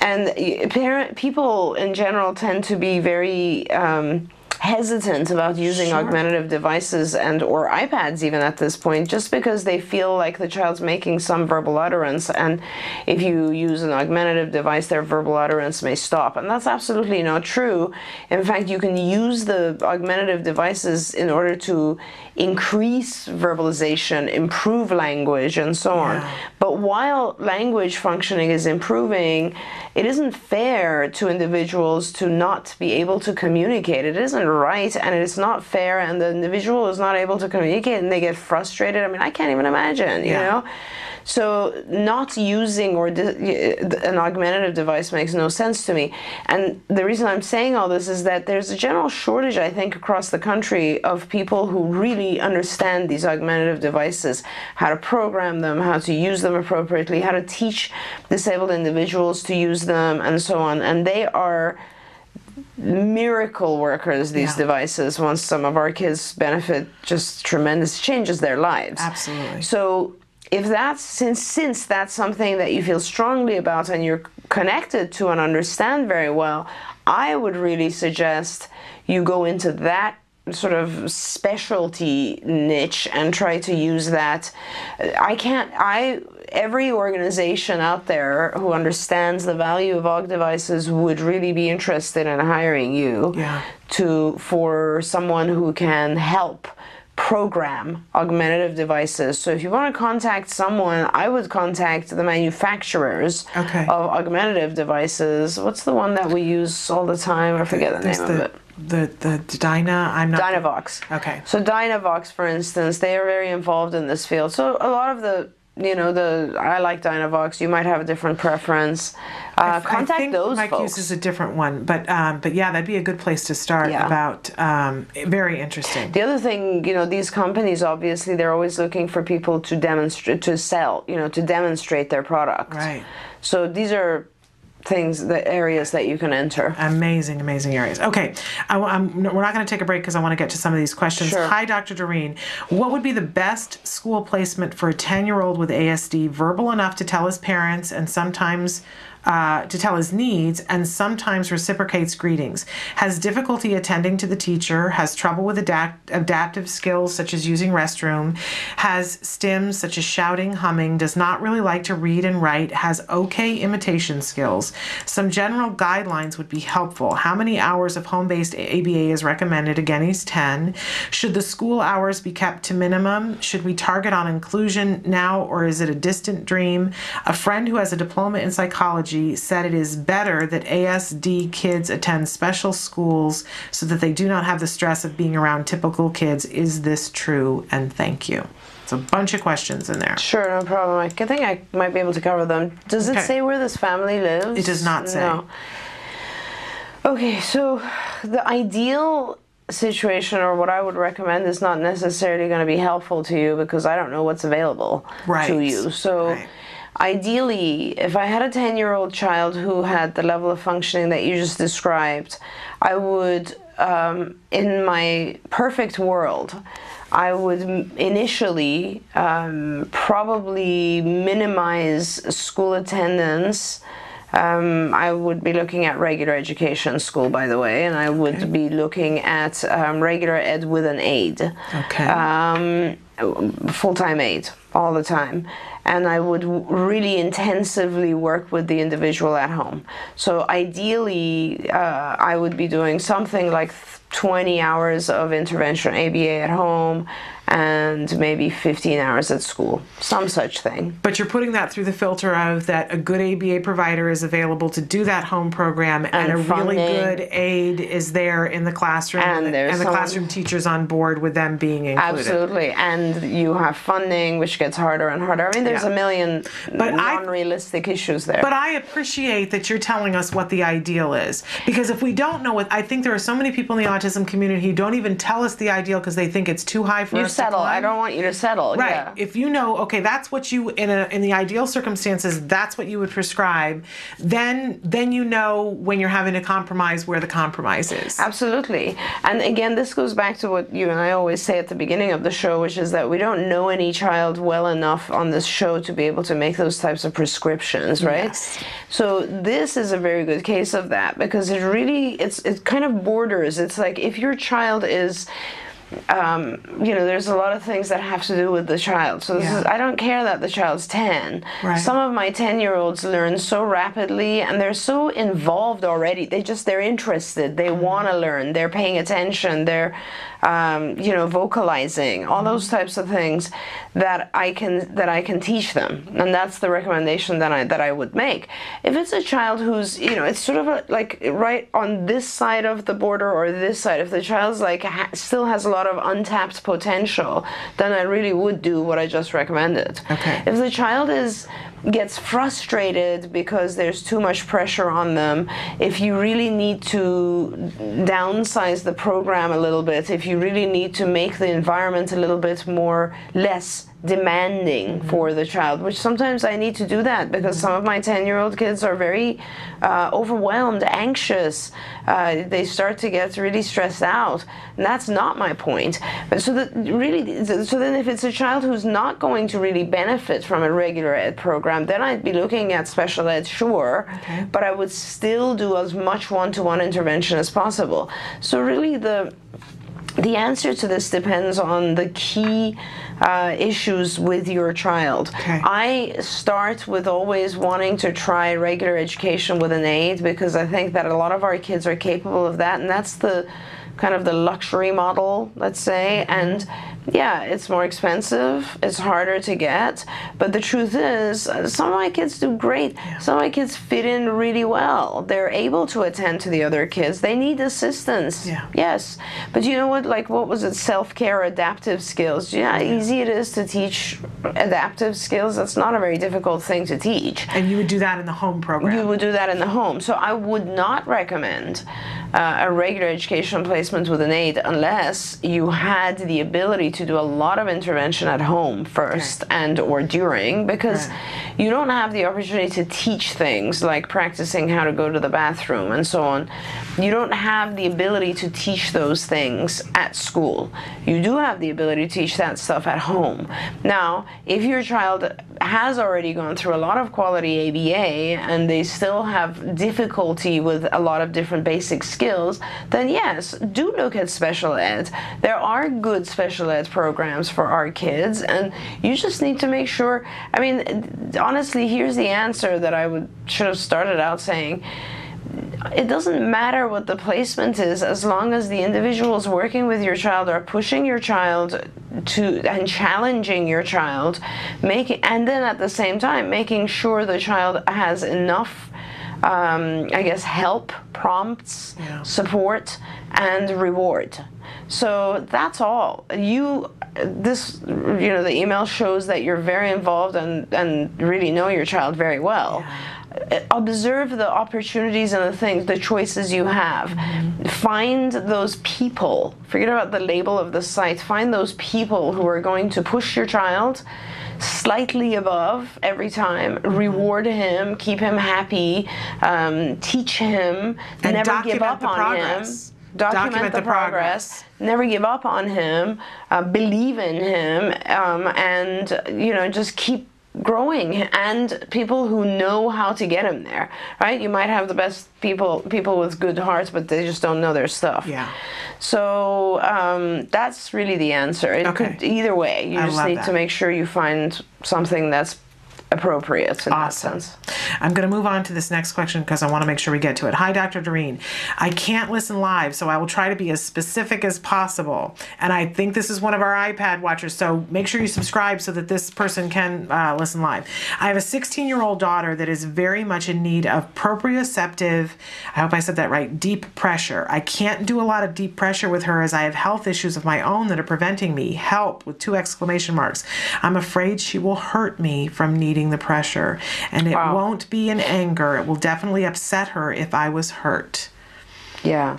Speaker 2: And parent people in general tend to be very. Um, hesitant about using
Speaker 1: Sure.
Speaker 2: augmentative devices and or iPads even at this point just because they feel like the child's making some verbal utterance and if you use an augmentative device their verbal utterance may stop and that's absolutely not true in fact you can use the augmentative devices in order to increase verbalization improve language and so on
Speaker 1: Yeah.
Speaker 2: but while language functioning is improving, it isn't fair to individuals to not be able to communicate. It isn't right and it is not fair, and the individual is not able to communicate and they get frustrated. I mean, I can't even imagine, you
Speaker 1: Yeah.
Speaker 2: know? So, not using or di- an augmentative device makes no sense to me. And the reason I'm saying all this is that there's a general shortage, I think, across the country of people who really understand these augmentative devices, how to program them, how to use them appropriately, how to teach disabled individuals to use them, and so on. And they are miracle workers these
Speaker 1: Yeah.
Speaker 2: devices once some of our kids benefit just tremendous changes their lives
Speaker 1: Absolutely.
Speaker 2: so if that's since since that's something that you feel strongly about and you're connected to and understand very well i would really suggest you go into that sort of specialty niche and try to use that i can't i every organization out there who understands the value of og devices would really be interested in hiring you
Speaker 1: Yeah.
Speaker 2: to for someone who can help program augmentative devices. So if you want to contact someone, I would contact the manufacturers
Speaker 1: Okay.
Speaker 2: of augmentative devices. What's the one that we use all the time? I forget the
Speaker 1: there's
Speaker 2: name of it.
Speaker 1: the the Dyna. I'm not.
Speaker 2: Dynavox.
Speaker 1: Okay.
Speaker 2: So Dynavox, for instance, they are very involved in this field. So a lot of the you know the I like Dynavox. You might have a different preference. Uh, contact
Speaker 1: I think
Speaker 2: those
Speaker 1: Mike
Speaker 2: folks.
Speaker 1: uses a different one, but um, but yeah, that'd be a good place to start.
Speaker 2: Yeah.
Speaker 1: About um, very interesting.
Speaker 2: The other thing, you know, these companies obviously they're always looking for people to demonstrate to sell, you know, to demonstrate their product.
Speaker 1: Right.
Speaker 2: So these are things, the areas that you can enter.
Speaker 1: Amazing, amazing areas. Okay, I, am we're not going to take a break because I want to get to some of these questions.
Speaker 2: Sure.
Speaker 1: Hi, Dr. Doreen. What would be the best school placement for a 10 year old with ASD, verbal enough to tell his parents and sometimes uh, to tell his needs and sometimes reciprocates greetings? Has difficulty attending to the teacher, has trouble with adapt- adaptive skills such as using restroom, has stims such as shouting, humming, does not really like to read and write, has okay imitation skills. Some general guidelines would be helpful. How many hours of home based ABA is recommended? Again, he's 10. Should the school hours be kept to minimum? Should we target on inclusion now or is it a distant dream? A friend who has a diploma in psychology said it is better that ASD kids attend special schools so that they do not have the stress of being around typical kids. Is this true? And thank you. It's a bunch of questions in there.
Speaker 2: Sure, no problem. I think I might be able to cover them. Does it
Speaker 1: Okay.
Speaker 2: say where this family lives?
Speaker 1: It does not say.
Speaker 2: No. Okay, so the ideal situation or what I would recommend is not necessarily going to be helpful to you because I don't know what's available
Speaker 1: Right.
Speaker 2: to you. So
Speaker 1: Right.
Speaker 2: Ideally, if I had a 10 year old child who had the level of functioning that you just described, I would, um, in my perfect world, I would initially um, probably minimize school attendance. Um, I would be looking at regular education school, by the way, and I would be looking at um, regular ed with an aid
Speaker 1: Okay.
Speaker 2: um, full-time aid all the time and I would really intensively work with the individual at home. So ideally, uh, I would be doing something like 20 hours of intervention ABA at home and maybe 15 hours at school, some such thing.
Speaker 1: But you're putting that through the filter of that a good ABA provider is available to do that home program, and,
Speaker 2: And
Speaker 1: a really good aid is there in the classroom,
Speaker 2: And there's
Speaker 1: the
Speaker 2: someone-
Speaker 1: classroom teachers on board with them being included.
Speaker 2: Absolutely, and you have funding, which gets harder and harder. I mean, there's
Speaker 1: Yeah.
Speaker 2: a million
Speaker 1: But
Speaker 2: non-realistic issues there.
Speaker 1: But I appreciate that you're telling us what the ideal is. Because if we don't know what, I think there are so many people in the autism community who don't even tell us the ideal because they think it's too high for
Speaker 2: you
Speaker 1: us
Speaker 2: settle. I don't want you to settle.
Speaker 1: Right.
Speaker 2: Yeah.
Speaker 1: If you know, okay, that's what you in a in the ideal circumstances, that's what you would prescribe. Then then you know when you're having to compromise where the compromise is.
Speaker 2: Absolutely. And again, this goes back to what you and I always say at the beginning of the show, which is that we don't know any child well enough on this show to be able to make those types of prescriptions, right?
Speaker 1: Yes.
Speaker 2: So this is a very good case of that because it really it's it kind of borders. It's like if your child is um, you know, there's a lot of things that have to do with the child. So this
Speaker 1: Yeah.
Speaker 2: is, I don't care that the child's 10.
Speaker 1: Right.
Speaker 2: Some of my 10 year olds learn so rapidly and they're so involved already. They just, they're interested. They
Speaker 1: Mm-hmm.
Speaker 2: want to learn. They're paying attention. They're, um, you know, vocalizing, all those types of things that I can, that I can teach them. And that's the recommendation that I, that I would make. If it's a child who's, you know, it's sort of a, like right on this side of the border or this side, if the child's like ha- still has a lot of untapped potential, then I really would do what I just recommended.
Speaker 1: Okay.
Speaker 2: If the child is gets frustrated because there's too much pressure on them, if you really need to downsize the program a little bit, if you really need to make the environment a little bit more less demanding for the child, which sometimes I need to do that because some of my 10 year old kids are very uh, overwhelmed, anxious. Uh, they start to get really stressed out. And that's not my point. But so that really, so then if it's a child who's not going to really benefit from a regular ed program, then I'd be looking at special ed, sure,
Speaker 1: Okay.
Speaker 2: but I would still do as much one to one intervention as possible. So really the the answer to this depends on the key uh, issues with your child.
Speaker 1: Okay.
Speaker 2: I start with always wanting to try regular education with an aid because I think that a lot of our kids are capable of that, and that's the kind of the luxury model, let's say. And yeah, it's more expensive, it's harder to get, but the truth is, uh, some of my kids do great. Some of my kids fit in really well. They're able to attend to the other kids. They need assistance.
Speaker 1: Yeah.
Speaker 2: Yes, but you know what? Like, what was it? Self care, adaptive skills. You know how easy it is to teach adaptive skills? That's not a very difficult thing to teach.
Speaker 1: and you would do that in the home program.
Speaker 2: You would do that in the home. So I would not recommend uh, a regular education placement with an aid unless you had the ability to do a lot of intervention at home first and or during because
Speaker 1: Right.
Speaker 2: you don't have the opportunity to teach things like practicing how to go to the bathroom and so on. You don't have the ability to teach those things at school. You do have the ability to teach that stuff at home. Now, if your child has already gone through a lot of quality ABA and they still have difficulty with a lot of different basic skills, then yes, do look at special ed. There are good special ed programs for our kids, and you just need to make sure. I mean, honestly, here's the answer that I would should have started out saying it doesn't matter what the placement is as long as the individuals working with your child are pushing your child to and challenging your child making and then at the same time making sure the child has enough um, i guess help prompts
Speaker 1: Yeah.
Speaker 2: support and reward. So that's all. You this you know the email shows that you're very involved and and really know your child very well observe the opportunities and the things the choices you have. Find those people. Forget about the label of the site. Find those people who are going to push your child slightly above every time. Reward him. Keep him happy. Um, teach him.
Speaker 1: And
Speaker 2: never
Speaker 1: document
Speaker 2: give up
Speaker 1: the
Speaker 2: on
Speaker 1: progress.
Speaker 2: him. document,
Speaker 1: Document
Speaker 2: the,
Speaker 1: the
Speaker 2: progress.
Speaker 1: progress.
Speaker 2: never give up on him. Uh, believe in him. Um, and you know just keep growing and people who know how to get them there right you might have the best people people with good hearts but they just don't know their stuff
Speaker 1: Yeah.
Speaker 2: so um, that's really the answer it
Speaker 1: Okay.
Speaker 2: could either way you
Speaker 1: I
Speaker 2: just need
Speaker 1: that.
Speaker 2: to make sure you find something that's appropriate in
Speaker 1: Awesome.
Speaker 2: that sense.
Speaker 1: I'm going to move on to this next question because I want to make sure we get to it. Hi, Dr. Doreen. I can't listen live, so I will try to be as specific as possible. And I think this is one of our iPad watchers, so make sure you subscribe so that this person can uh, listen live. I have a 16 year old daughter that is very much in need of proprioceptive, I hope I said that right, deep pressure. I can't do a lot of deep pressure with her as I have health issues of my own that are preventing me. Help with two exclamation marks. I'm afraid she will hurt me from needing the pressure. And it
Speaker 2: Wow.
Speaker 1: won't be in anger. It will definitely upset her if I was hurt.
Speaker 2: Yeah.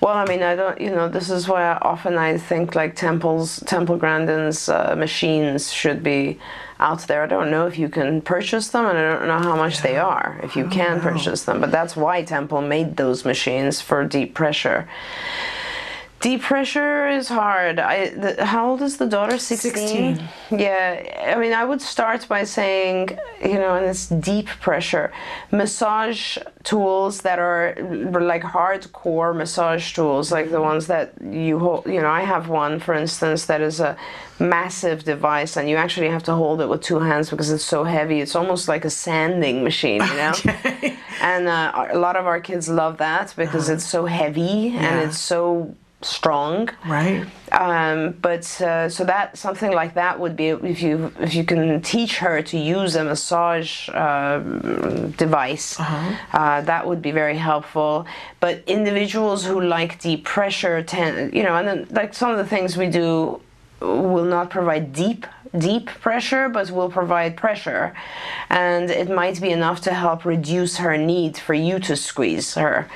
Speaker 2: Well, I mean, I don't, you know, this is why I, often I think like Temple's, Temple Grandin's uh, machines should be out there. I don't know if you can purchase them and I don't know how much they are, if you can purchase them, but that's why Temple made those machines for deep pressure. Deep pressure is hard. I, the, how old is the daughter? 16?
Speaker 1: 16.
Speaker 2: Yeah, I mean, I would start by saying, you know, and it's deep pressure. Massage tools that are like hardcore massage tools, like the ones that you hold, you know, I have one, for instance, that is a massive device and you actually have to hold it with two hands because it's so heavy. It's almost like a sanding machine, you know? and uh, a lot of our kids love that because it's so heavy and it's so strong.
Speaker 1: Right?
Speaker 2: um, but uh, so that something like that would be if you if you can teach her to use a massage uh, device uh, that would be very helpful. But individuals who like deep pressure tend you know and then like some of the things we do will not provide deep deep pressure but will provide pressure. And it might be enough to help reduce her need for you to squeeze her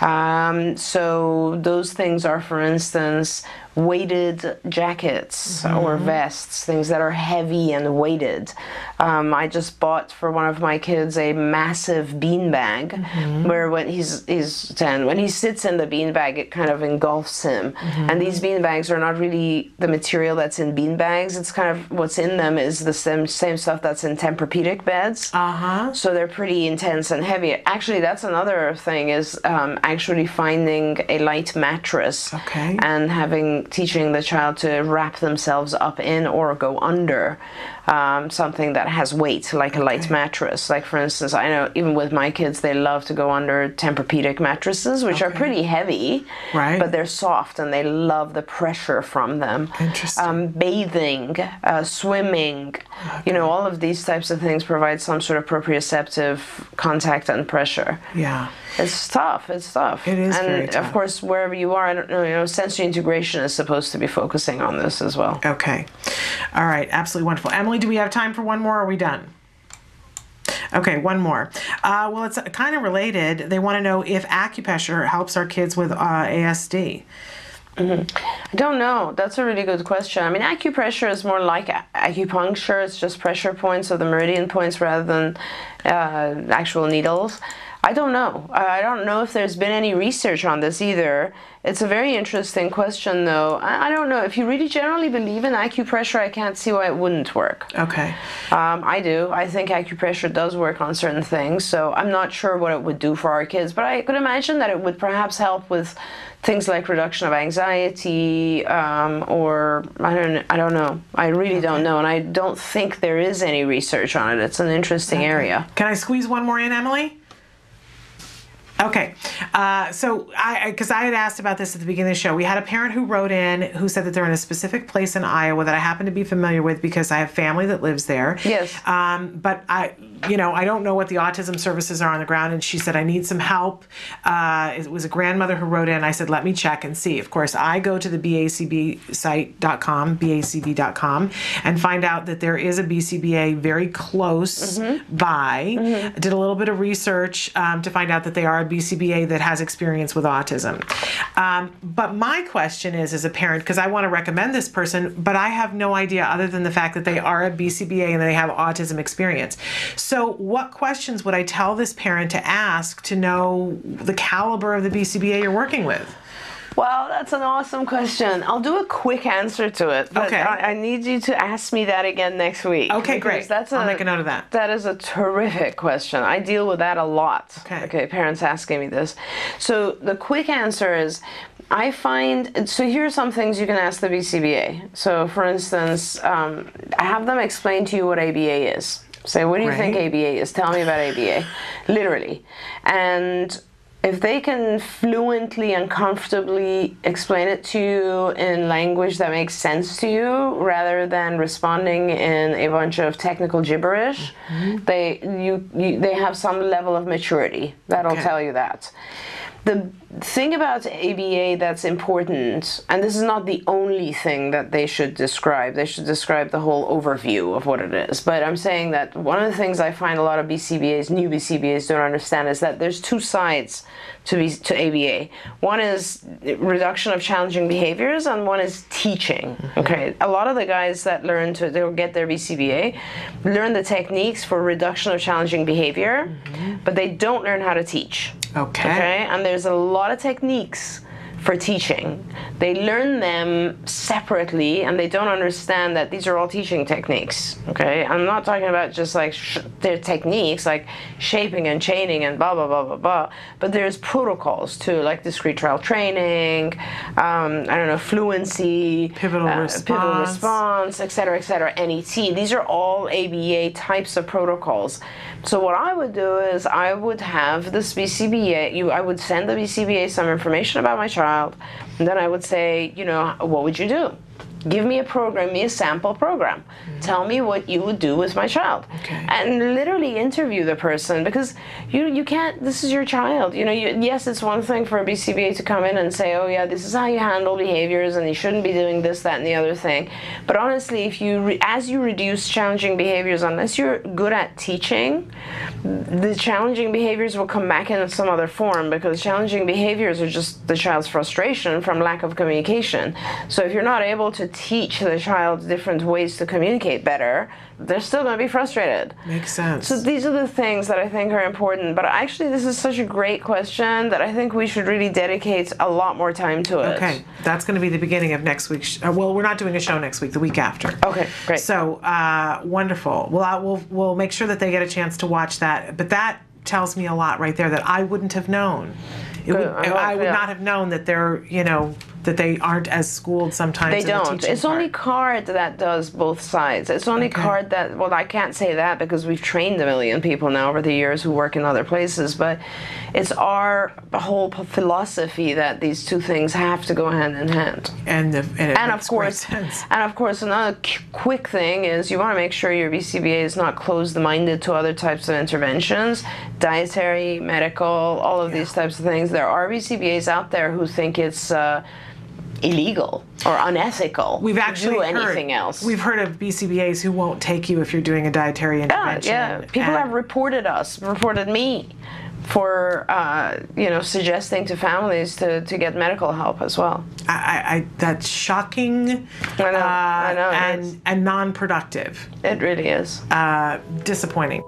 Speaker 2: um, so those things are for instance weighted jackets or vests things that are heavy and weighted. Um, i just bought for one of my kids a massive bean bag where when he's he's 10 when he sits in the bean bag it kind of engulfs him. And these bean bags are not really the material that's in bean bags. It's kind of what's in them is the same, same stuff that's in Tempur-Pedic beds.
Speaker 1: Uh huh.
Speaker 2: so they're pretty intense and heavy. Actually that's another thing is um, actually finding a light mattress
Speaker 1: Okay.
Speaker 2: and having teaching the child to wrap themselves up in or go under um, something that has weight like a light mattress like for instance i know even with my kids they love to go under Tempur-Pedic mattresses which are pretty heavy
Speaker 1: Right.
Speaker 2: but they're soft and they love the pressure from them
Speaker 1: Interesting.
Speaker 2: um, bathing, uh, swimming, you know, all of these types of things provide some sort of proprioceptive contact and pressure.
Speaker 1: Yeah.
Speaker 2: It's tough. It's tough.
Speaker 1: It is
Speaker 2: and of course, wherever you are, I don't know. You know, sensory integration is supposed to be focusing on this as well.
Speaker 1: Okay. All right. Absolutely wonderful. Emily, do we have time for one more? Or are we done? Okay, one more. Uh, well, it's kind of related. They want to know if acupressure helps our kids with uh, ASD.
Speaker 2: I don't know. That's a really good question. I mean, acupressure is more like acupuncture. It's just pressure points or the meridian points rather than uh, actual needles. I don't know. I don't know if there's been any research on this either. It's a very interesting question, though. I, I don't know. If you really generally believe in acupressure, I can't see why it wouldn't work.
Speaker 1: Okay.
Speaker 2: Um, I do. I think acupressure does work on certain things, so I'm not sure what it would do for our kids, but I could imagine that it would perhaps help with things like reduction of anxiety, um, or I don't, I don't know. I really don't know, and I don't think there is any research on it. It's an interesting area.
Speaker 1: Can I squeeze one more in, Emily? Okay, uh, so I because I had asked about this at the beginning of the show. We had a parent who wrote in who said that they're in a specific place in Iowa that I happen to be familiar with because I have family that lives there.
Speaker 2: Yes.
Speaker 1: Um, but I, you know, I don't know what the autism services are on the ground. And she said I need some help. Uh, it was a grandmother who wrote in. I said let me check and see. Of course, I go to the BACB site.com, BACB.com, and find out that there is a BCBA very close by. Did a little bit of research um, to find out that they are a BCBA that has experience with autism. Um, but my question is, as a parent, because I want to recommend this person, but I have no idea other than the fact that they are a BCBA and they have autism experience. So, what questions would I tell this parent to ask to know the caliber of the BCBA you're working with?
Speaker 2: Well, that's an awesome question. I'll do a quick answer to it. But
Speaker 1: Okay.
Speaker 2: I, I need you to ask me that again next week.
Speaker 1: Okay, great.
Speaker 2: That's
Speaker 1: I'll make a note of that.
Speaker 2: That is a terrific question. I deal with that a lot.
Speaker 1: Okay.
Speaker 2: Okay, parents asking me this. So the quick answer is I find so here are some things you can ask the BCBA. So for instance, um, I have them explain to you what ABA is. Say, what do you think ABA is? Tell me about ABA. Literally. And if they can fluently and comfortably explain it to you in language that makes sense to you rather than responding in a bunch of technical gibberish, mm-hmm. they you, you they have some level of maturity. That'll
Speaker 1: Okay.
Speaker 2: tell you that. The thing about ABA that's important, and this is not the only thing that they should describe, they should describe the whole overview of what it is. But I'm saying that one of the things I find a lot of BCBAs, new BCBAs, don't understand is that there's two sides to, B, to ABA. One is reduction of challenging behaviors, and one is teaching. Okay, a lot of the guys that learn to they'll get their BCBA learn the techniques for reduction of challenging behavior, mm-hmm. but they don't learn how to teach.
Speaker 1: Okay.
Speaker 2: Okay, and there's a lot of techniques for teaching. They learn them separately and they don't understand that these are all teaching techniques. Okay, I'm not talking about just like sh- their techniques like shaping and chaining and blah blah blah blah blah, but there's protocols too, like discrete trial training, um, I don't know, fluency,
Speaker 1: Pivotal
Speaker 2: pivotal
Speaker 1: response.
Speaker 2: response, et cetera, et cetera, NET. These are all ABA types of protocols. So what I would do is I would have this BCBA. You, I would send the BCBA some information about my child, and then I would say, you know, what would you do? Give me a program, me a sample program. Mm. Tell me what you would do with my child,
Speaker 1: Okay.
Speaker 2: and literally interview the person because you you can't. This is your child. You know, you, yes, it's one thing for a BCBA to come in and say, oh yeah, this is how you handle behaviors, and you shouldn't be doing this, that, and the other thing. But honestly, if you re- as you reduce challenging behaviors, unless you're good at teaching, the challenging behaviors will come back in some other form because challenging behaviors are just the child's frustration from lack of communication. So if you're not able to teach the child different ways to communicate better, they're still going to be frustrated.
Speaker 1: Makes sense.
Speaker 2: So these are the things that I think are important. But actually, this is such a great question that I think we should really dedicate a lot more time to it.
Speaker 1: Okay, that's going to be the beginning of next week's. Sh- uh, well, we're not doing a show next week. The week after.
Speaker 2: Okay, great.
Speaker 1: So uh, wonderful. Well, I, we'll we'll make sure that they get a chance to watch that. But that tells me a lot right there that I wouldn't have known. It would, I would
Speaker 2: yeah.
Speaker 1: not have known that they're you know that they aren't as schooled sometimes.
Speaker 2: They don't.
Speaker 1: teaching
Speaker 2: It's only
Speaker 1: part.
Speaker 2: CARD that does both sides. It's only
Speaker 1: Okay.
Speaker 2: CARD that. Well, I can't say that because we've trained a million people now over the years who work in other places. But it's our whole philosophy that these two things have to go hand in hand.
Speaker 1: and the, and,
Speaker 2: And of course, and of course, another quick thing is you want to make sure your BCBA is not closed-minded to other types of interventions, dietary, medical, all of these types of things. There are BCBAs out there who think it's uh, illegal or unethical
Speaker 1: We've
Speaker 2: to
Speaker 1: actually
Speaker 2: do
Speaker 1: heard,
Speaker 2: anything else.
Speaker 1: We've heard of BCBAs who won't take you if you're doing a dietary intervention.
Speaker 2: yeah. People
Speaker 1: and-
Speaker 2: have reported us, reported me, for uh, you know suggesting to families to, to get medical help as well.
Speaker 1: I, I, I that's shocking.
Speaker 2: I know,
Speaker 1: uh,
Speaker 2: I know,
Speaker 1: and and non-productive.
Speaker 2: It really is.
Speaker 1: Uh, disappointing.